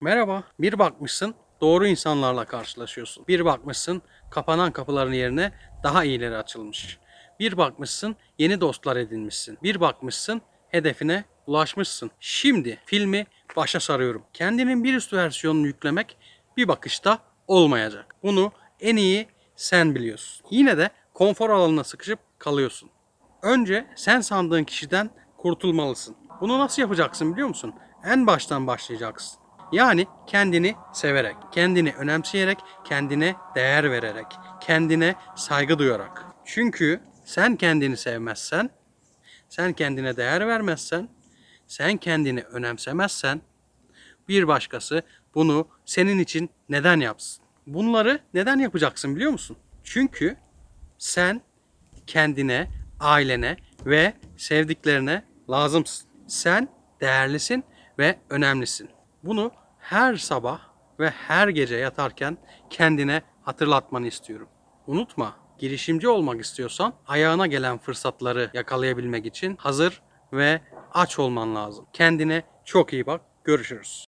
Merhaba. Bir bakmışsın doğru insanlarla karşılaşıyorsun. Bir bakmışsın kapanan kapıların yerine daha iyileri açılmış. Bir bakmışsın yeni dostlar edinmişsin. Bir bakmışsın hedefine ulaşmışsın. Şimdi filmi başa sarıyorum. Kendinin bir üst versiyonunu yüklemek bir bakışta olmayacak. Bunu en iyi sen biliyorsun. Yine de konfor alanına sıkışıp kalıyorsun. Önce sen sandığın kişiden kurtulmalısın. Bunu nasıl yapacaksın biliyor musun? En baştan başlayacaksın. Yani kendini severek, kendini önemseyerek, kendine değer vererek, kendine saygı duyarak. Çünkü sen kendini sevmezsen, sen kendine değer vermezsen, sen kendini önemsemezsen bir başkası bunu senin için neden yapsın? Bunları neden yapacaksın biliyor musun? Çünkü sen kendine, ailene ve sevdiklerine lazımsın. Sen değerlisin ve önemlisin. Bunu her sabah ve her gece yatarken kendine hatırlatmanı istiyorum. Unutma, girişimci olmak istiyorsan ayağına gelen fırsatları yakalayabilmek için hazır ve aç olman lazım. Kendine çok iyi bak. Görüşürüz.